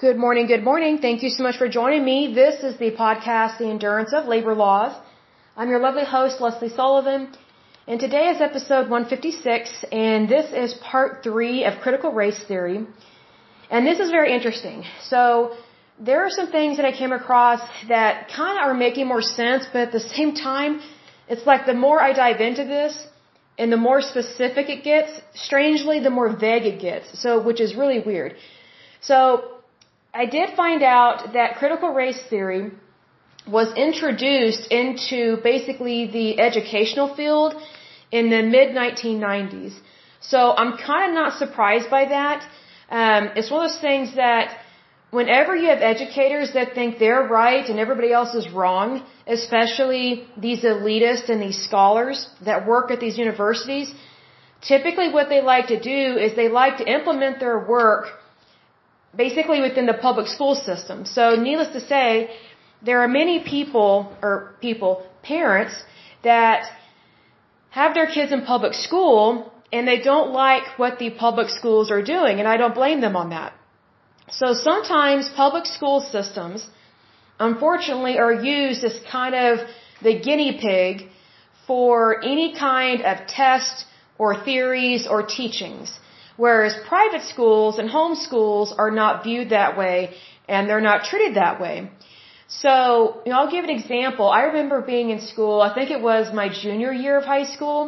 Good morning, good morning. Thank you so much for joining me. This is the podcast, The Endurance of Labor Laws. I'm your lovely host, Lesley Sullivan, and today is episode 156, and this is part three of critical race theory. And this is very interesting. So, there are some things that I came across that kind of are making more sense, but at the same time, it's like the more I dive into this, and the more specific it gets, strangely, the more vague it gets. So, which is really weird. So, I did find out that critical race theory was introduced into basically the educational field in the mid 1990s. So I'm kind of not surprised by that. Um, it's one of those things that whenever you have educators that think they're right and everybody else is wrong, especially these elitists and these scholars that work at these universities, typically what they like to do is they like to implement their work basically within the public school system. So needless to say, there are many people, or people, parents, that have their kids in public school and they don't like what the public schools are doing, and I don't blame them on that. So sometimes public school systems, unfortunately, are used as kind of the guinea pig for any kind of test or theories or teachings. Whereas private schools and home schools are not viewed that way and they're not treated that way. So, you know, I'll give an example. I remember being in school, I think it was my junior year of high school.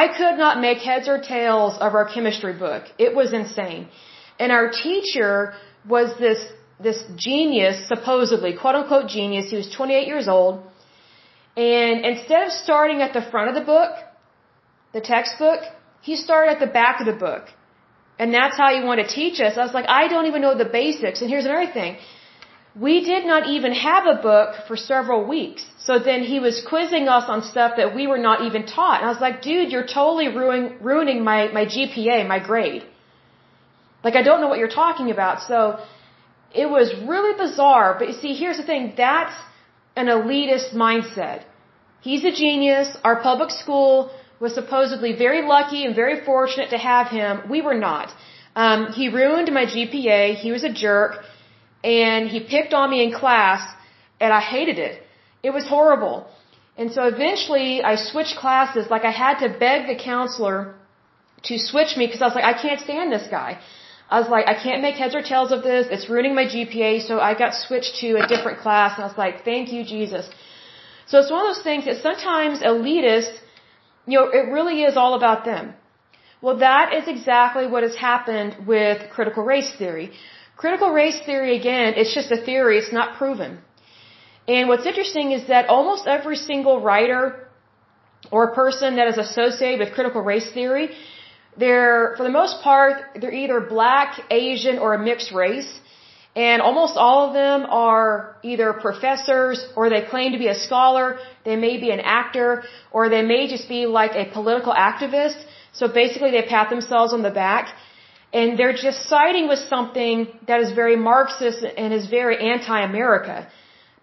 I could not make heads or tails of our chemistry book. It was insane. And our teacher was this, this genius, supposedly, quote unquote genius. He was 28 years old. And instead of starting at the front of the book, the textbook, he started at the back of the book. And that's how you want to teach us. I was like, I don't even know the basics. And here's another thing. We did not even have a book for several weeks. So then he was quizzing us on stuff that we were not even taught. And I was like, dude, you're totally ruining, ruining my, my GPA, my grade. Like, I don't know what you're talking about. So it was really bizarre. But you see, here's the thing. That's an elitist mindset. He's a genius. Our public school was supposedly very lucky and very fortunate to have him. We were not. Um, he ruined my GPA. He was a jerk and he picked on me in class and I hated it. It was horrible. And so eventually I switched classes. Like I had to beg the counselor to switch me because I was like, I can't stand this guy. I was like, I can't make heads or tails of this. It's ruining my GPA. So I got switched to a different class and I was like, thank you, Jesus. So it's one of those things that sometimes elitists, you know, it really is all about them. Well, that is exactly what has happened with critical race theory. Critical race theory, again, it's just a theory, it's not proven. And what's interesting is that almost every single writer or person that is associated with critical race theory, they're, for the most part, they're either black, Asian, or a mixed race. And almost all of them are either professors or they claim to be a scholar, they may be an actor, or they may just be like a political activist. So basically they pat themselves on the back and they're just siding with something that is very Marxist and is very anti-America.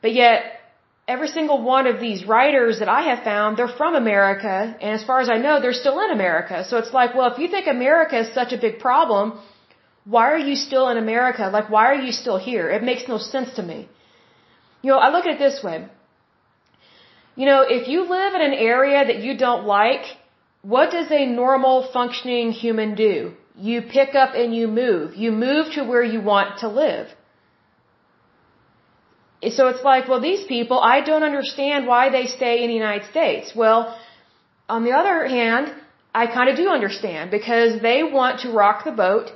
But yet, every single one of these writers that I have found, they're from America, and as far as I know, they're still in America. So it's like, well, if you think America is such a big problem, why are you still in America? Like, why are you still here? It makes no sense to me. You know, I look at it this way. You know, if you live in an area that you don't like, what does a normal functioning human do? You pick up and you move. You move to where you want to live. So it's like, well, these people, I don't understand why they stay in the United States. Well, on the other hand, I kind of do understand because they want to rock the boat.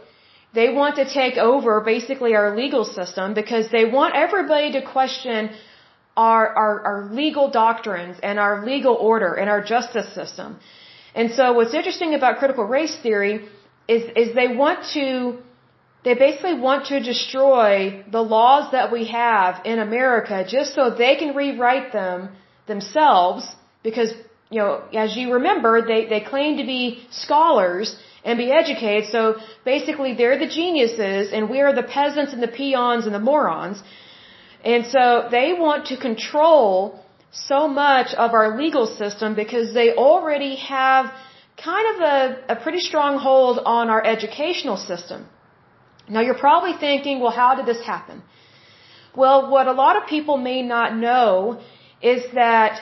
They want to take over basically our legal system because they want everybody to question our, our, our legal doctrines and our legal order and our justice system. And so what's interesting about critical race theory is, is they want to, they basically want to destroy the laws that we have in America just so they can rewrite them themselves because, you know, as you remember, they, they claim to be scholars and be educated. So basically they're the geniuses and we are the peasants and the peons and the morons. And so they want to control so much of our legal system because they already have kind of a, a pretty strong hold on our educational system. Now you're probably thinking, well, how did this happen? Well, what a lot of people may not know is that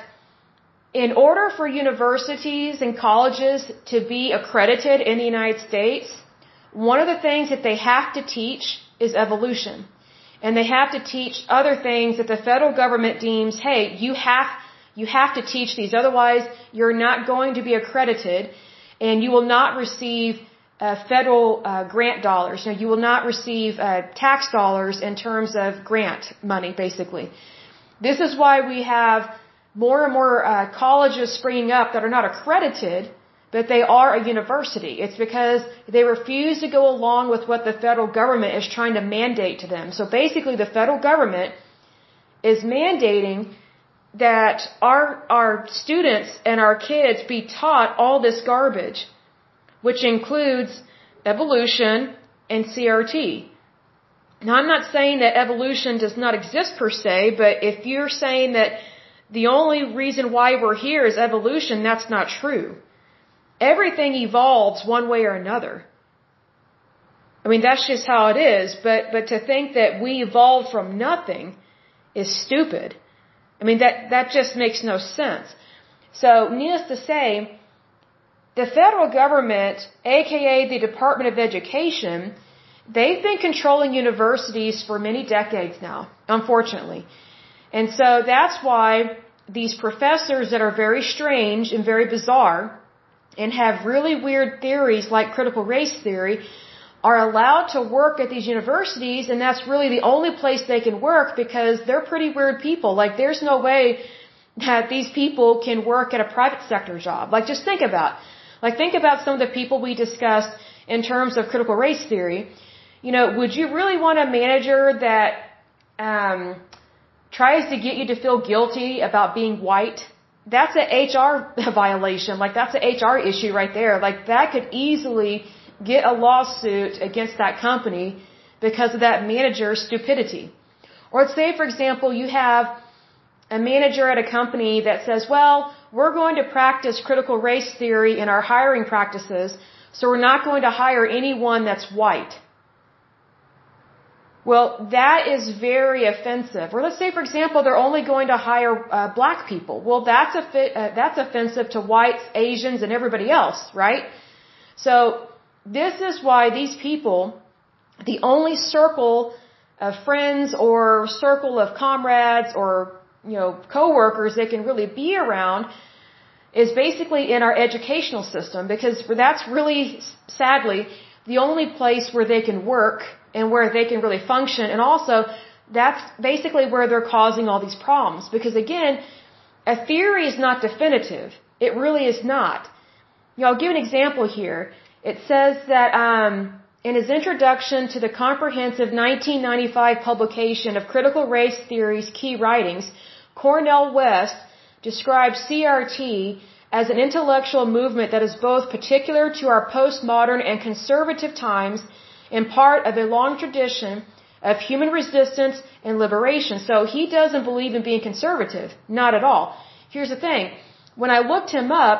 in order for universities and colleges to be accredited in the United States, one of the things that they have to teach is evolution. And they have to teach other things that the federal government deems, hey, you have, you have to teach these, otherwise you're not going to be accredited and you will not receive uh, federal uh, grant dollars. Now, you will not receive uh, tax dollars in terms of grant money, basically. This is why we have more and more uh, colleges springing up that are not accredited, but they are a university. It's because they refuse to go along with what the federal government is trying to mandate to them. So basically, the federal government is mandating that our our students and our kids be taught all this garbage which includes evolution and CRT. Now, I'm not saying that evolution does not exist per se, but if you're saying that the only reason why we're here is evolution, that's not true. Everything evolves one way or another. I mean, that's just how it is, but, but to think that we evolved from nothing is stupid. I mean, that, that just makes no sense. So, needless to say, the federal government, aka the Department of Education, they've been controlling universities for many decades now, unfortunately. And so that's why these professors that are very strange and very bizarre and have really weird theories like critical race theory are allowed to work at these universities and that's really the only place they can work because they're pretty weird people. Like there's no way that these people can work at a private sector job. Like just think about like think about some of the people we discussed in terms of critical race theory. You know, would you really want a manager that um, tries to get you to feel guilty about being white? That's an HR violation. Like that's an HR issue right there. Like that could easily get a lawsuit against that company because of that manager's stupidity. Or say, for example, you have a manager at a company that says, well, we're going to practice critical race theory in our hiring practices, so we're not going to hire anyone that's white. Well, that is very offensive. Or let's say, for example, they're only going to hire uh, black people. Well, that's a uh, that's offensive to whites, Asians, and everybody else, right? So this is why these people, the only circle of friends or circle of comrades or you know, coworkers they can really be around is basically in our educational system because that's really sadly the only place where they can work and where they can really function. And also that's basically where they're causing all these problems. Because again a theory is not definitive. It really is not. You know i'll give an example here. It says that um, in his introduction to the comprehensive 1995 publication of critical race theory's key writings Cornel West describes CRT as an intellectual movement that is both particular to our postmodern and conservative times and part of a long tradition of human resistance and liberation. So he doesn't believe in being conservative. Not at all. Here's the thing. When I looked him up,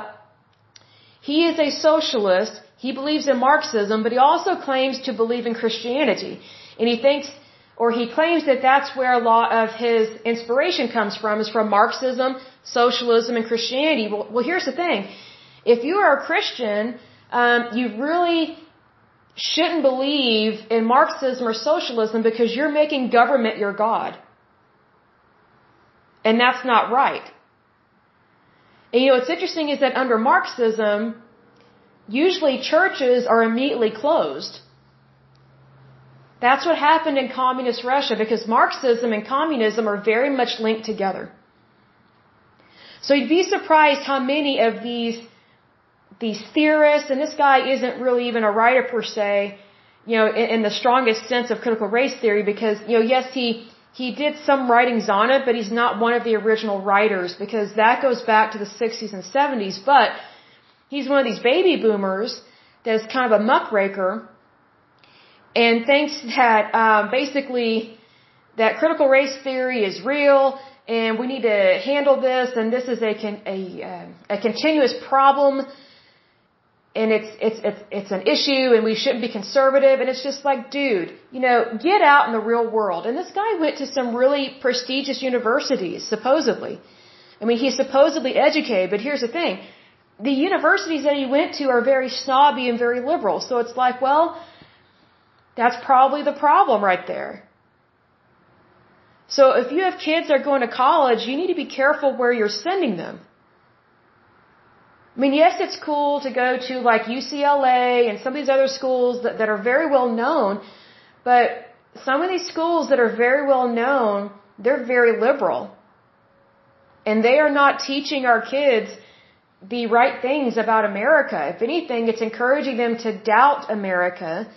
he is a socialist. He believes in Marxism, but he also claims to believe in Christianity. And he thinks or he claims that that's where a lot of his inspiration comes from, is from Marxism, socialism, and Christianity. Well, well here's the thing. If you are a Christian, um, you really shouldn't believe in Marxism or socialism because you're making government your God. And that's not right. And you know, what's interesting is that under Marxism, usually churches are immediately closed. That's what happened in communist Russia because Marxism and communism are very much linked together. So you'd be surprised how many of these these theorists, and this guy isn't really even a writer per se, you know, in, in the strongest sense of critical race theory, because you know, yes, he he did some writings on it, but he's not one of the original writers because that goes back to the 60s and 70s. But he's one of these baby boomers that's kind of a muckraker and thinks that um, basically that critical race theory is real and we need to handle this and this is a a, uh, a continuous problem. And it's it's it's it's an issue and we shouldn't be conservative and it's just like dude you know get out in the real world. And this guy went to some really prestigious universities supposedly. I mean he's supposedly educated but here's the thing. The universities that he went to are very snobby and very liberal. So it's like well that's probably the problem right there so if you have kids that are going to college you need to be careful where you're sending them I mean, yes, it's cool to go to like UCLA and some of these other schools that, that are very well known, but some of these schools that are very well known, they're very liberal. And they are not teaching our kids the right things about America. If anything, it's encouraging them to doubt America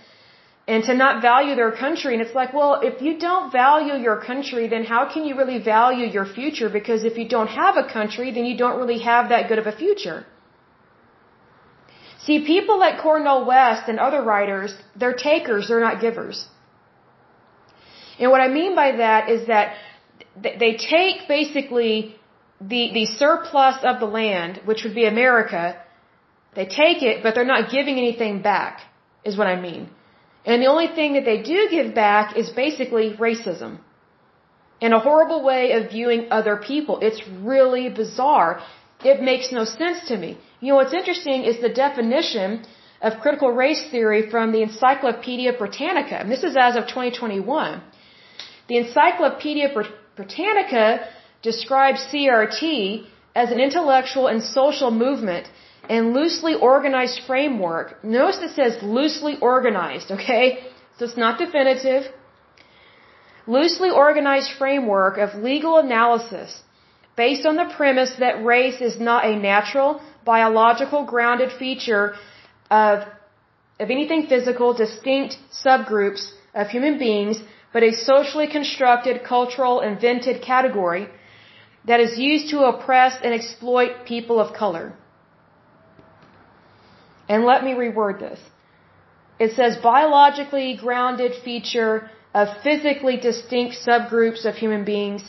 and to not value their country. And it's like, well, if you don't value your country, then how can you really value your future? Because if you don't have a country, then you don't really have that good of a future. See, people like Cornel West and other writers, they're takers, they're not givers. And what I mean by that is that they take basically the, the surplus of the land, which would be America, they take it, but they're not giving anything back, is what I mean. And the only thing that they do give back is basically racism. And a horrible way of viewing other people. It's really bizarre. It makes no sense to me. You know, what's interesting is the definition of critical race theory from the Encyclopedia Britannica, and this is as of 2021. The Encyclopedia Britannica describes CRT as an intellectual and social movement and loosely organized framework. Notice it says loosely organized, okay? So it's not definitive. Loosely organized framework of legal analysis based on the premise that race is not a natural, biological grounded feature of, of anything physical, distinct subgroups of human beings, but a socially constructed, cultural, invented category that is used to oppress and exploit people of color. And let me reword this. It says biologically grounded feature of physically distinct subgroups of human beings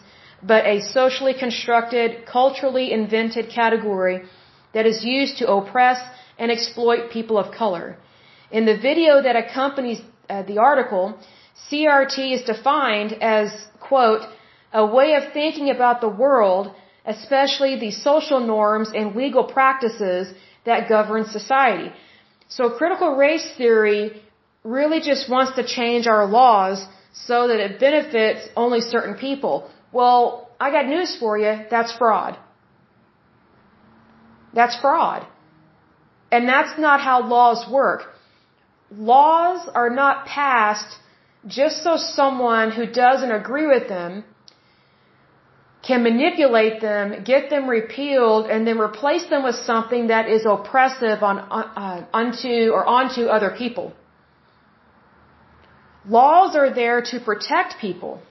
but a socially constructed, culturally invented category that is used to oppress and exploit people of color. In the video that accompanies uh, the article, CRT is defined as, quote, a way of thinking about the world, especially the social norms and legal practices that govern society. So critical race theory really just wants to change our laws so that it benefits only certain people. Well, I got news for you. That's fraud. That's fraud. And that's not how laws work. Laws are not passed just so someone who doesn't agree with them can manipulate them, get them repealed, and then replace them with something that is oppressive on, uh, unto or onto other people. Laws are there to protect people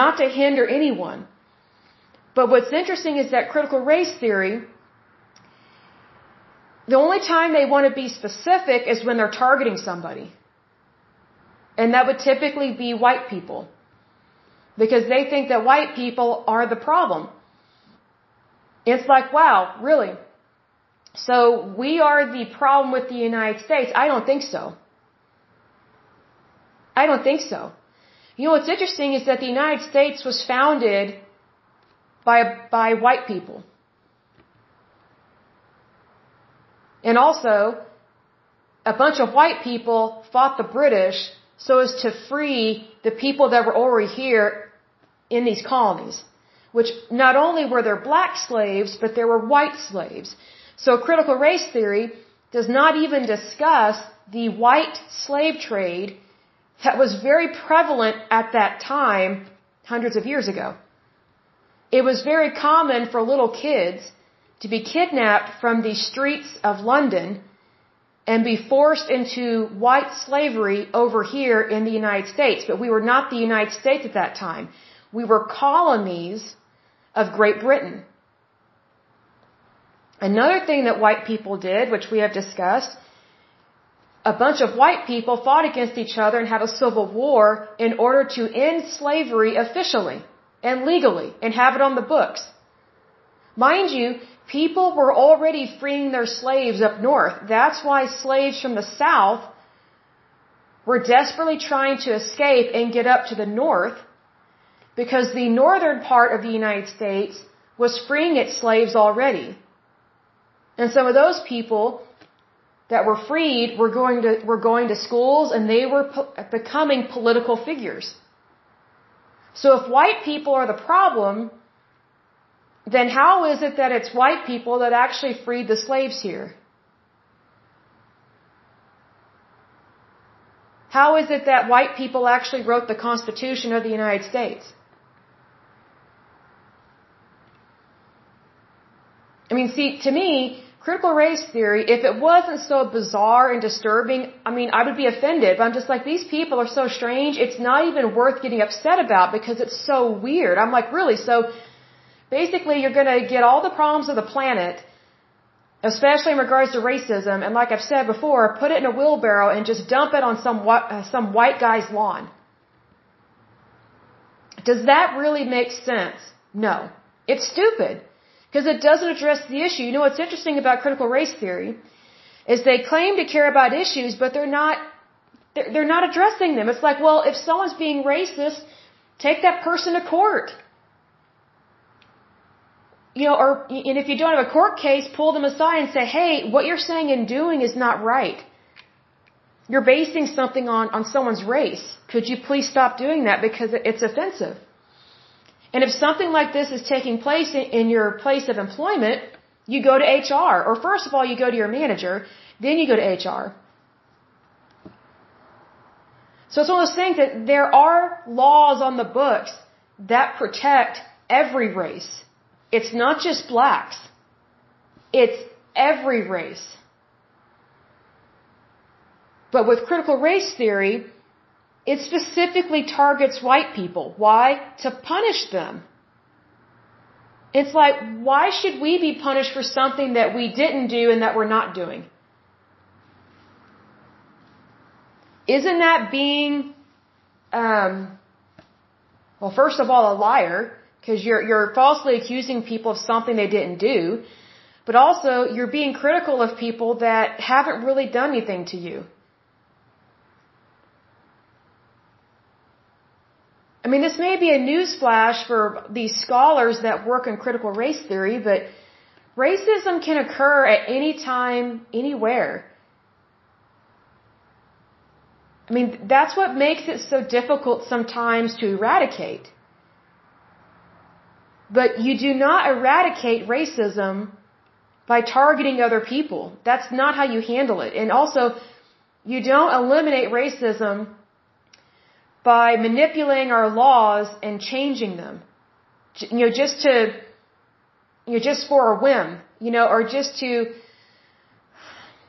not to hinder anyone. But what's interesting is that critical race theory, the only time they want to be specific is when they're targeting somebody. And that would typically be white people. Because they think that white people are the problem. It's like, wow, really? So we are the problem with the United States? I don't think so. I don't think so. You know what's interesting is that the United States was founded by, by white people. And also, a bunch of white people fought the British so as to free the people that were already here in these colonies. Which not only were there black slaves, but there were white slaves. So critical race theory does not even discuss the white slave trade that was very prevalent at that time, hundreds of years ago. It was very common for little kids to be kidnapped from the streets of London and be forced into white slavery over here in the United States. But we were not the United States at that time. We were colonies of Great Britain. Another thing that white people did, which we have discussed, a bunch of white people fought against each other and had a civil war in order to end slavery officially and legally and have it on the books. Mind you, people were already freeing their slaves up north. That's why slaves from the south were desperately trying to escape and get up to the north because the northern part of the United States was freeing its slaves already. And some of those people that were freed were going to, were going to schools and they were po becoming political figures. So if white people are the problem, then how is it that it's white people that actually freed the slaves here? How is it that white people actually wrote the Constitution of the United States? I mean, see, to me, critical race theory, if it wasn't so bizarre and disturbing, I mean, I would be offended. But I'm just like, these people are so strange, it's not even worth getting upset about because it's so weird. I'm like, really? So basically, you're going to get all the problems of the planet, especially in regards to racism, and like I've said before, put it in a wheelbarrow and just dump it on some, uh, some white guy's lawn. Does that really make sense? No. It's stupid. Because it doesn't address the issue. You know what's interesting about critical race theory is they claim to care about issues, but they're not they're, they're not addressing them. It's like, well, if someone's being racist, take that person to court. You know, or and if you don't have a court case, pull them aside and say, "Hey, what you're saying and doing is not right. You're basing something on on someone's race. Could you please stop doing that because it's offensive?" And if something like this is taking place in your place of employment, you go to HR. Or first of all, you go to your manager, then you go to HR. So it's one of those things that there are laws on the books that protect every race. It's not just blacks. It's every race. But with critical race theory, it specifically targets white people. Why? To punish them. It's like, why should we be punished for something that we didn't do and that we're not doing? Isn't that being, um, well, first of all, a liar, because you're, you're falsely accusing people of something they didn't do, but also you're being critical of people that haven't really done anything to you. I mean, this may be a newsflash for these scholars that work in critical race theory, but racism can occur at any time, anywhere. I mean, that's what makes it so difficult sometimes to eradicate. But you do not eradicate racism by targeting other people. That's not how you handle it. And also, you don't eliminate racism by manipulating our laws and changing them. You know, just to, you know, just for a whim, you know, or just to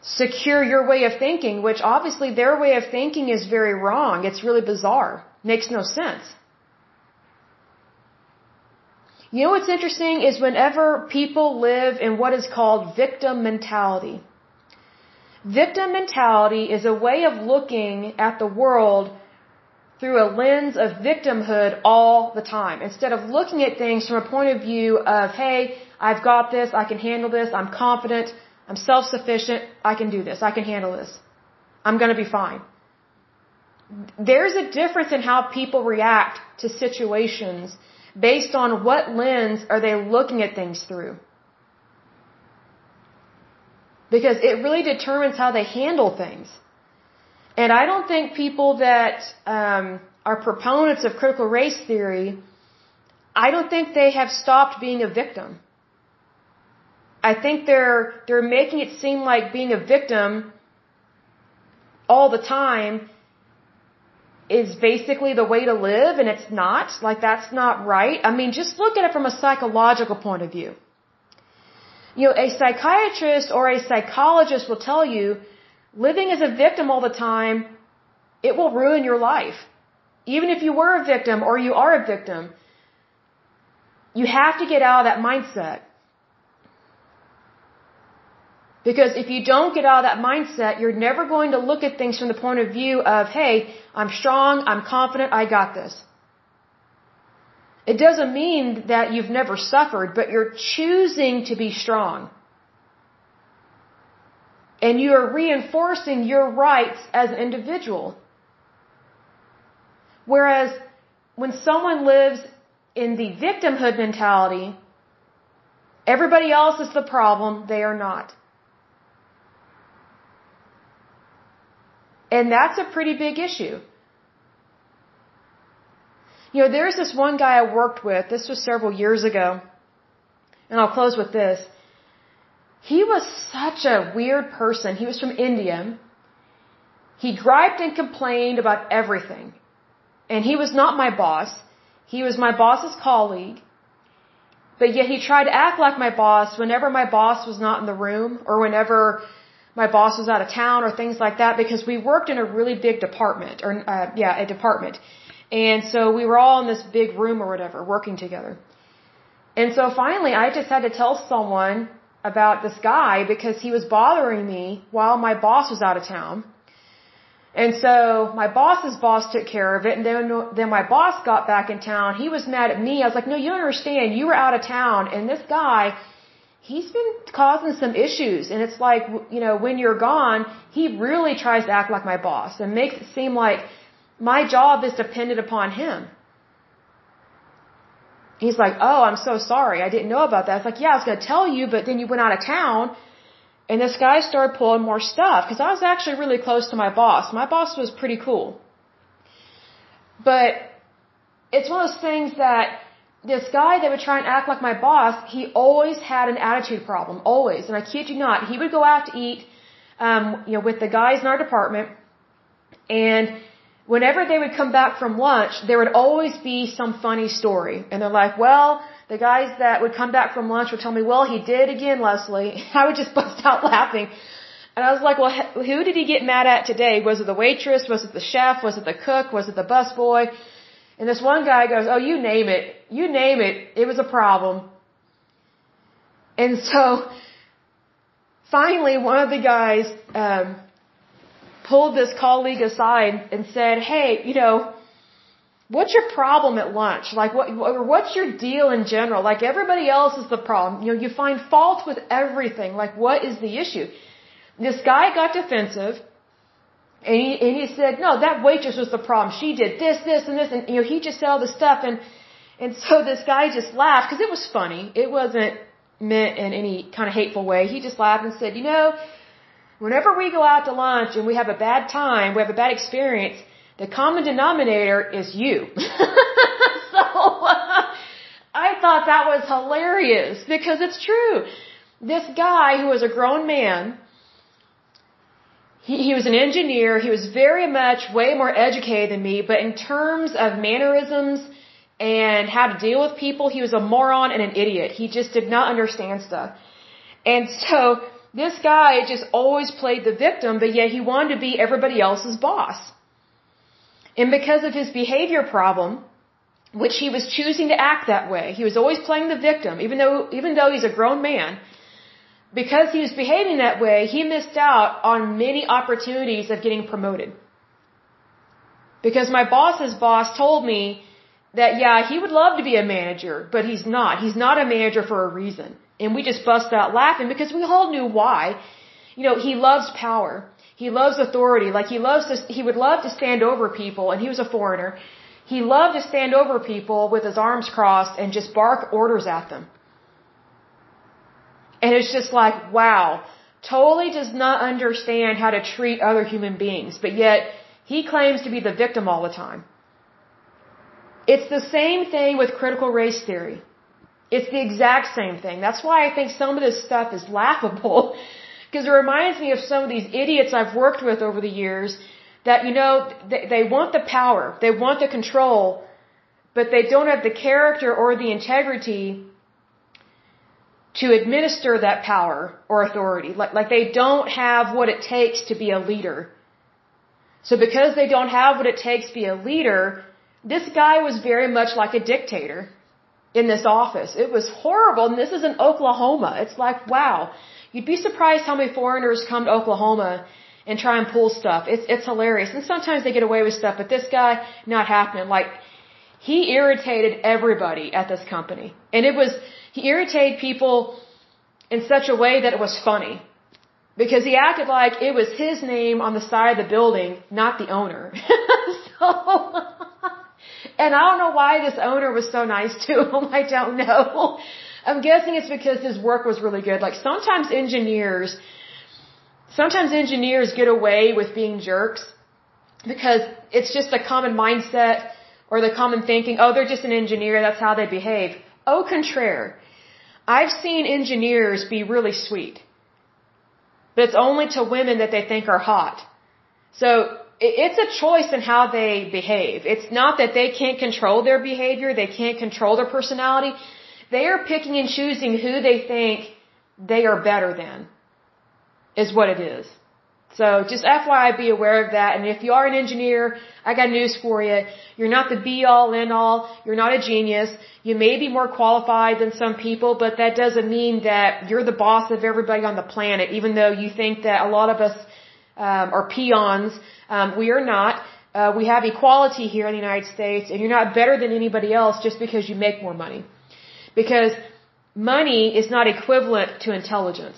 secure your way of thinking, which obviously their way of thinking is very wrong. It's really bizarre. Makes no sense. You know what's interesting is whenever people live in what is called victim mentality. Victim mentality is a way of looking at the world through a lens of victimhood all the time. Instead of looking at things from a point of view of, hey, I've got this, I can handle this, I'm confident, I'm self-sufficient, I can do this, I can handle this. I'm gonna be fine. There's a difference in how people react to situations based on what lens are they looking at things through. Because it really determines how they handle things. And I don't think people that um, are proponents of critical race theory, I don't think they have stopped being a victim. I think they're they're making it seem like being a victim all the time is basically the way to live and it's not like that's not right i mean just look at it from a psychological point of view you know a psychiatrist or a psychologist will tell you Living as a victim all the time, it will ruin your life. Even if you were a victim or you are a victim, you have to get out of that mindset. Because if you don't get out of that mindset, you're never going to look at things from the point of view of, hey, I'm strong, I'm confident, I got this. It doesn't mean that you've never suffered, but you're choosing to be strong. And you are reinforcing your rights as an individual. Whereas when someone lives in the victimhood mentality, everybody else is the problem, they are not. And that's a pretty big issue. You know, there's this one guy I worked with, this was several years ago, and I'll close with this. He was such a weird person. He was from India. He griped and complained about everything. And he was not my boss. He was my boss's colleague. But yet he tried to act like my boss whenever my boss was not in the room or whenever my boss was out of town or things like that because we worked in a really big department or, uh, yeah, a department. And so we were all in this big room or whatever working together. And so finally I just had to tell someone about this guy because he was bothering me while my boss was out of town. And so my boss's boss took care of it, and then then my boss got back in town. He was mad at me. I was like, "No, you don't understand. You were out of town, and this guy, he's been causing some issues. And it's like, you know, when you're gone, he really tries to act like my boss and makes it seem like my job is dependent upon him." He's like, "Oh, I'm so sorry. I didn't know about that." It's like, "Yeah, I was going to tell you, but then you went out of town." And this guy started pulling more stuff because I was actually really close to my boss. My boss was pretty cool. But it's one of those things that this guy that would try and act like my boss, he always had an attitude problem, always. And I kid you not, he would go out to eat, um, you know, with the guys in our department, and whenever they would come back from lunch, there would always be some funny story. And they're like, well, the guys that would come back from lunch would tell me, well, he did again, Lesley. I would just bust out laughing. And I was like, well, who did he get mad at today? Was it the waitress? Was it the chef? Was it the cook? Was it the busboy? And this one guy goes, oh, you name it. You name it. It was a problem. And so finally one of the guys um, pulled this colleague aside and said, hey, you know, What's your problem at lunch? Like what, what's your deal in general? Like everybody else is the problem. You know, you find fault with everything. Like what is the issue? This guy got defensive and he, and he said, no, that waitress was the problem. She did this, this, and this. And, you know, he just said all this stuff. And, and so this guy just laughed because it was funny. It wasn't meant in any kind of hateful way. He just laughed and said, you know, whenever we go out to lunch and we have a bad time, we have a bad experience, the common denominator is you. so uh, I thought that was hilarious because it's true. This guy who was a grown man, he, he was an engineer. He was very much way more educated than me, but in terms of mannerisms and how to deal with people, he was a moron and an idiot. He just did not understand stuff. And so this guy just always played the victim, but yet he wanted to be everybody else's boss. And because of his behavior problem, which he was choosing to act that way, he was always playing the victim, even though, even though he's a grown man, because he was behaving that way, he missed out on many opportunities of getting promoted. Because my boss's boss told me that, yeah, he would love to be a manager, but he's not. He's not a manager for a reason. And we just bust out laughing because we all knew why. You know, he loves power. He loves authority. Like he loves to, he would love to stand over people, and he was a foreigner. He loved to stand over people with his arms crossed and just bark orders at them. And it's just like, wow, totally does not understand how to treat other human beings, but yet he claims to be the victim all the time. It's the same thing with critical race theory. It's the exact same thing. That's why I think some of this stuff is laughable Because it reminds me of some of these idiots I've worked with over the years that, you know, they, they want the power, they want the control, but they don't have the character or the integrity to administer that power or authority. Like, like they don't have what it takes to be a leader. So because they don't have what it takes to be a leader, this guy was very much like a dictator in this office. It was horrible. And this is in Oklahoma. It's like, wow. You'd be surprised how many foreigners come to Oklahoma and try and pull stuff. It's it's hilarious. And sometimes they get away with stuff, but this guy not happening. Like he irritated everybody at this company. And it was, he irritated people in such a way that it was funny. Because he acted like it was his name on the side of the building, not the owner. so, and I don't know why this owner was so nice to him. I don't know. I'm guessing it's because his work was really good. Like sometimes engineers, sometimes engineers get away with being jerks because it's just a common mindset or the common thinking, oh, they're just an engineer, that's how they behave. Au contraire. I've seen engineers be really sweet. But it's only to women that they think are hot. So it's a choice in how they behave. It's not that they can't control their behavior, they can't control their personality. They are picking and choosing who they think they are better than, is what it is. So just FYI, be aware of that. And if you are an engineer, I got news for you. You're not the be all end all. You're not a genius. You may be more qualified than some people, but that doesn't mean that you're the boss of everybody on the planet, even though you think that a lot of us um, are peons. Um, we are not. Uh, we have equality here in the United States, and you're not better than anybody else just because you make more money. Because money is not equivalent to intelligence.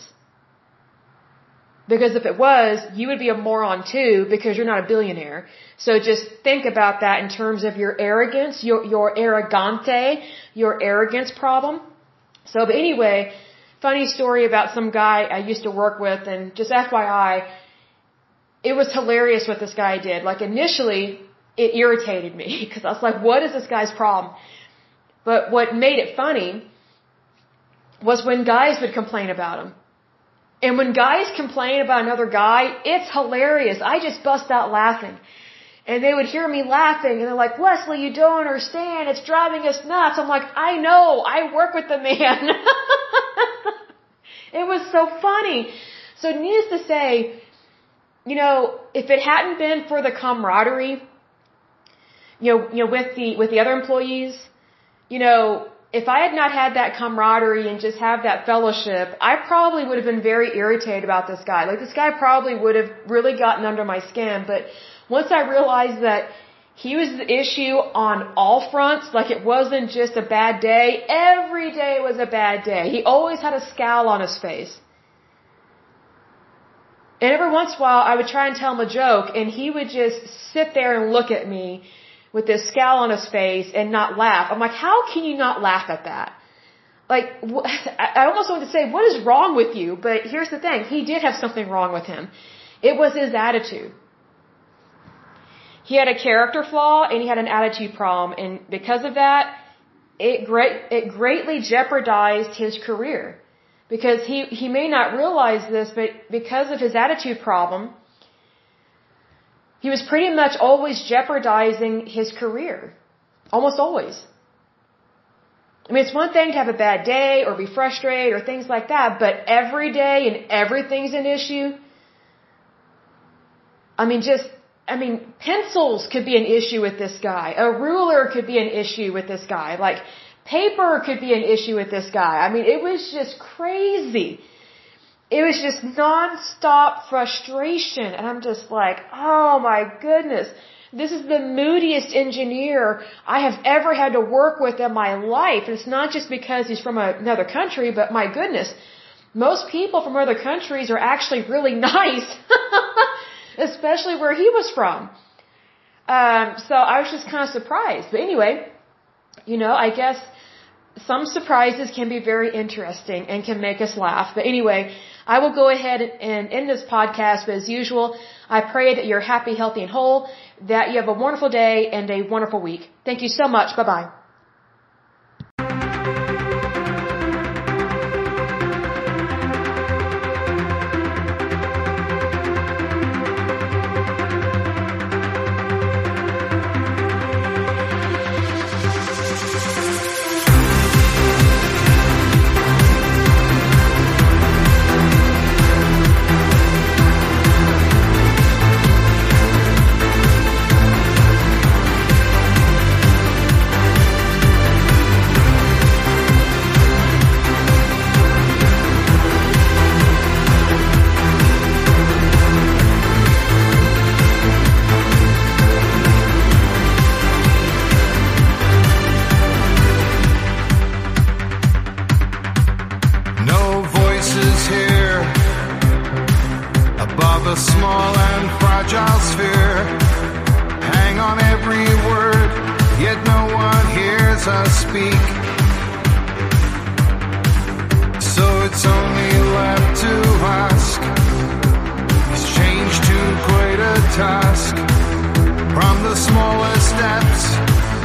Because if it was, you would be a moron too because you're not a billionaire. So just think about that in terms of your arrogance, your, your arrogante, your arrogance problem. So, but anyway, funny story about some guy I used to work with and just FYI, it was hilarious what this guy did. Like initially, it irritated me because I was like, what is this guy's problem? But what made it funny was when guys would complain about him. And when guys complain about another guy, it's hilarious. I just bust out laughing. And they would hear me laughing and they're like, Lesley, you don't understand. It's driving us nuts. I'm like, I know. I work with the man. it was so funny. So needless to say, you know, if it hadn't been for the camaraderie, you know, you know, with the, with the other employees, you know, if I had not had that camaraderie and just have that fellowship, I probably would have been very irritated about this guy. Like this guy probably would have really gotten under my skin. But once I realized that he was the issue on all fronts, like it wasn't just a bad day, every day was a bad day. He always had a scowl on his face. And every once in a while I would try and tell him a joke and he would just sit there and look at me with this scowl on his face and not laugh. I'm like, how can you not laugh at that? Like, I almost wanted to say, what is wrong with you? But here's the thing. He did have something wrong with him. It was his attitude. He had a character flaw and he had an attitude problem. And because of that, it great, it greatly jeopardized his career. Because he, he may not realize this, but because of his attitude problem, he was pretty much always jeopardizing his career. Almost always. I mean, it's one thing to have a bad day or be frustrated or things like that, but every day and everything's an issue. I mean, just, I mean, pencils could be an issue with this guy. A ruler could be an issue with this guy. Like, paper could be an issue with this guy. I mean, it was just crazy it was just nonstop frustration. And I'm just like, oh my goodness. This is the moodiest engineer I have ever had to work with in my life. And it's not just because he's from another country, but my goodness, most people from other countries are actually really nice, especially where he was from. Um, so I was just kind of surprised. But anyway, you know, I guess some surprises can be very interesting and can make us laugh. But anyway, I will go ahead and end this podcast, but as usual, I pray that you're happy, healthy, and whole, that you have a wonderful day and a wonderful week. Thank you so much. Bye bye.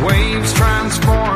Waves transform.